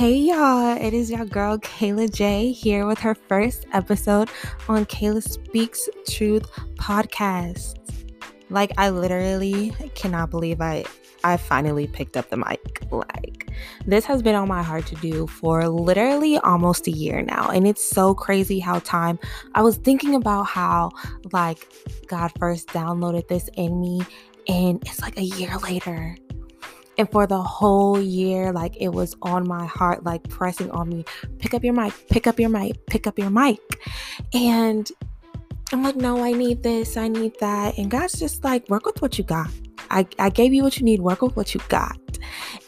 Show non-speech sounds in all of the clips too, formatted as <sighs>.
Hey y'all, it is your girl Kayla J here with her first episode on Kayla Speaks Truth podcast. Like I literally cannot believe I I finally picked up the mic. Like this has been on my heart to do for literally almost a year now and it's so crazy how time I was thinking about how like God first downloaded this in me and it's like a year later and for the whole year, like it was on my heart, like pressing on me pick up your mic, pick up your mic, pick up your mic. And I'm like, no, I need this, I need that. And God's just like, work with what you got. I, I gave you what you need, work with what you got.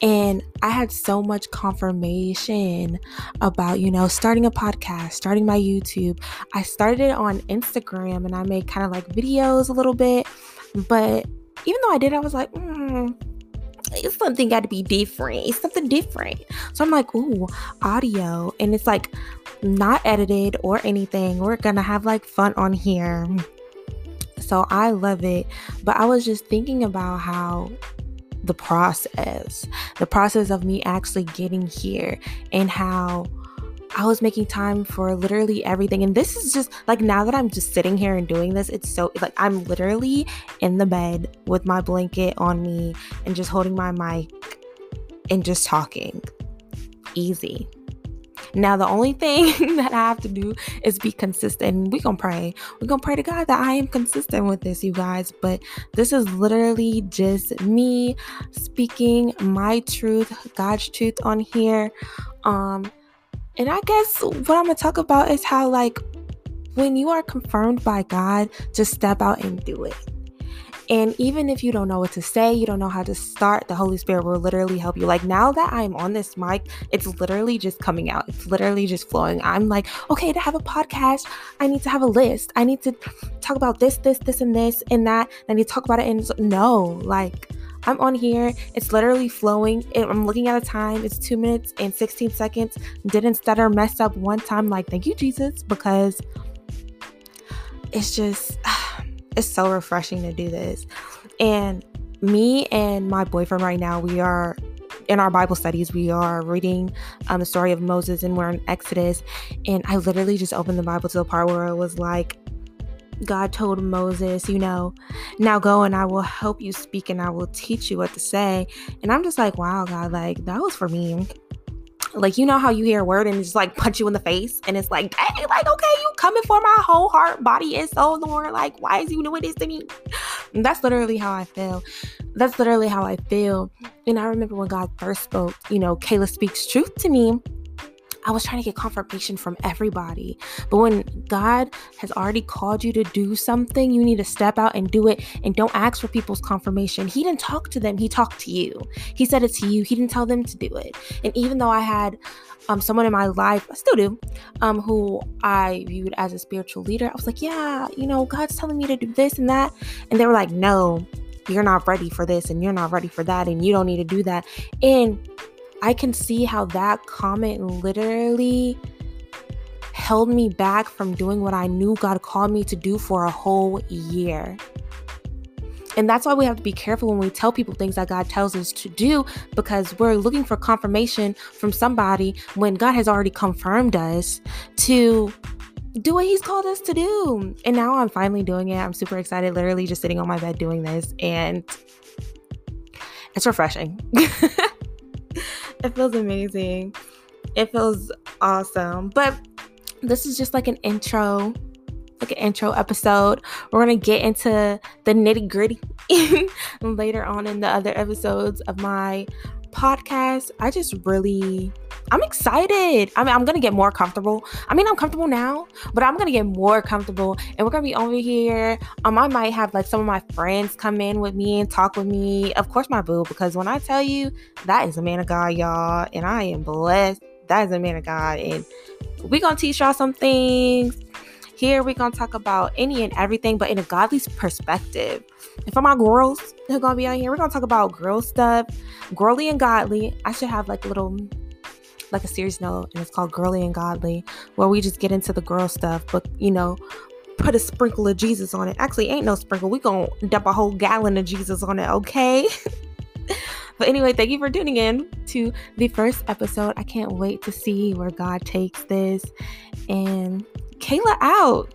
And I had so much confirmation about, you know, starting a podcast, starting my YouTube. I started it on Instagram and I made kind of like videos a little bit. But even though I did, I was like, mm, it's something got to be different. It's something different. So I'm like, ooh, audio. And it's like not edited or anything. We're going to have like fun on here. So I love it. But I was just thinking about how the process, the process of me actually getting here and how I was making time for literally everything. And this is just like now that I'm just sitting here and doing this, it's so like I'm literally in the bed with my blanket on me and just holding my mic and just talking. Easy. Now, the only thing <laughs> that I have to do is be consistent. We're going to pray. We're going to pray to God that I am consistent with this, you guys. But this is literally just me speaking my truth, God's truth on here. Um, and I guess what I'm going to talk about is how, like, when you are confirmed by God, just step out and do it. And even if you don't know what to say, you don't know how to start, the Holy Spirit will literally help you. Like now that I'm on this mic, it's literally just coming out. It's literally just flowing. I'm like, okay, to have a podcast, I need to have a list. I need to talk about this, this, this, and this, and that. I need to talk about it. And no, like, I'm on here. It's literally flowing. I'm looking at a time. It's two minutes and 16 seconds. Didn't stutter, mess up one time. Like, thank you, Jesus, because it's just, <sighs> it's so refreshing to do this. And me and my boyfriend right now, we are in our Bible studies, we are reading um, the story of Moses and we're in Exodus. And I literally just opened the Bible to the part where it was like, God told Moses, you know, now go and I will help you speak and I will teach you what to say. And I'm just like, wow, God, like that was for me. Like, you know how you hear a word and it's like punch you in the face and it's like, dang, like, okay, you coming for my whole heart, body, and soul, Lord. Like, why is you doing this to me? And that's literally how I feel. That's literally how I feel. And I remember when God first spoke, you know, Kayla speaks truth to me I was trying to get confirmation from everybody. But when God has already called you to do something, you need to step out and do it and don't ask for people's confirmation. He didn't talk to them, He talked to you. He said it to you, He didn't tell them to do it. And even though I had um, someone in my life, I still do, um, who I viewed as a spiritual leader, I was like, yeah, you know, God's telling me to do this and that. And they were like, no, you're not ready for this and you're not ready for that and you don't need to do that. And I can see how that comment literally held me back from doing what I knew God called me to do for a whole year. And that's why we have to be careful when we tell people things that God tells us to do because we're looking for confirmation from somebody when God has already confirmed us to do what He's called us to do. And now I'm finally doing it. I'm super excited, literally just sitting on my bed doing this. And it's refreshing. <laughs> it feels amazing. It feels awesome. But this is just like an intro, like an intro episode. We're gonna get into the nitty gritty <laughs> later on in the other episodes of my podcast. I just really I'm excited. I mean, I'm gonna get more comfortable. I mean, I'm comfortable now, but I'm gonna get more comfortable, and we're gonna be over here. Um, I might have like some of my friends come in with me and talk with me. Of course, my boo, because when I tell you that is a man of God, y'all, and I am blessed. That is a man of God, and we're gonna teach y'all some things. Here, we're gonna talk about any and everything, but in a godly perspective. And for my girls who are gonna be on here, we're gonna talk about girl stuff, girly and godly. I should have like a little like a series note and it's called Girly and Godly, where we just get into the girl stuff, but you know, put a sprinkle of Jesus on it. Actually, ain't no sprinkle. We gonna dump a whole gallon of Jesus on it, okay? <laughs> But anyway, thank you for tuning in to the first episode. I can't wait to see where God takes this. And Kayla out.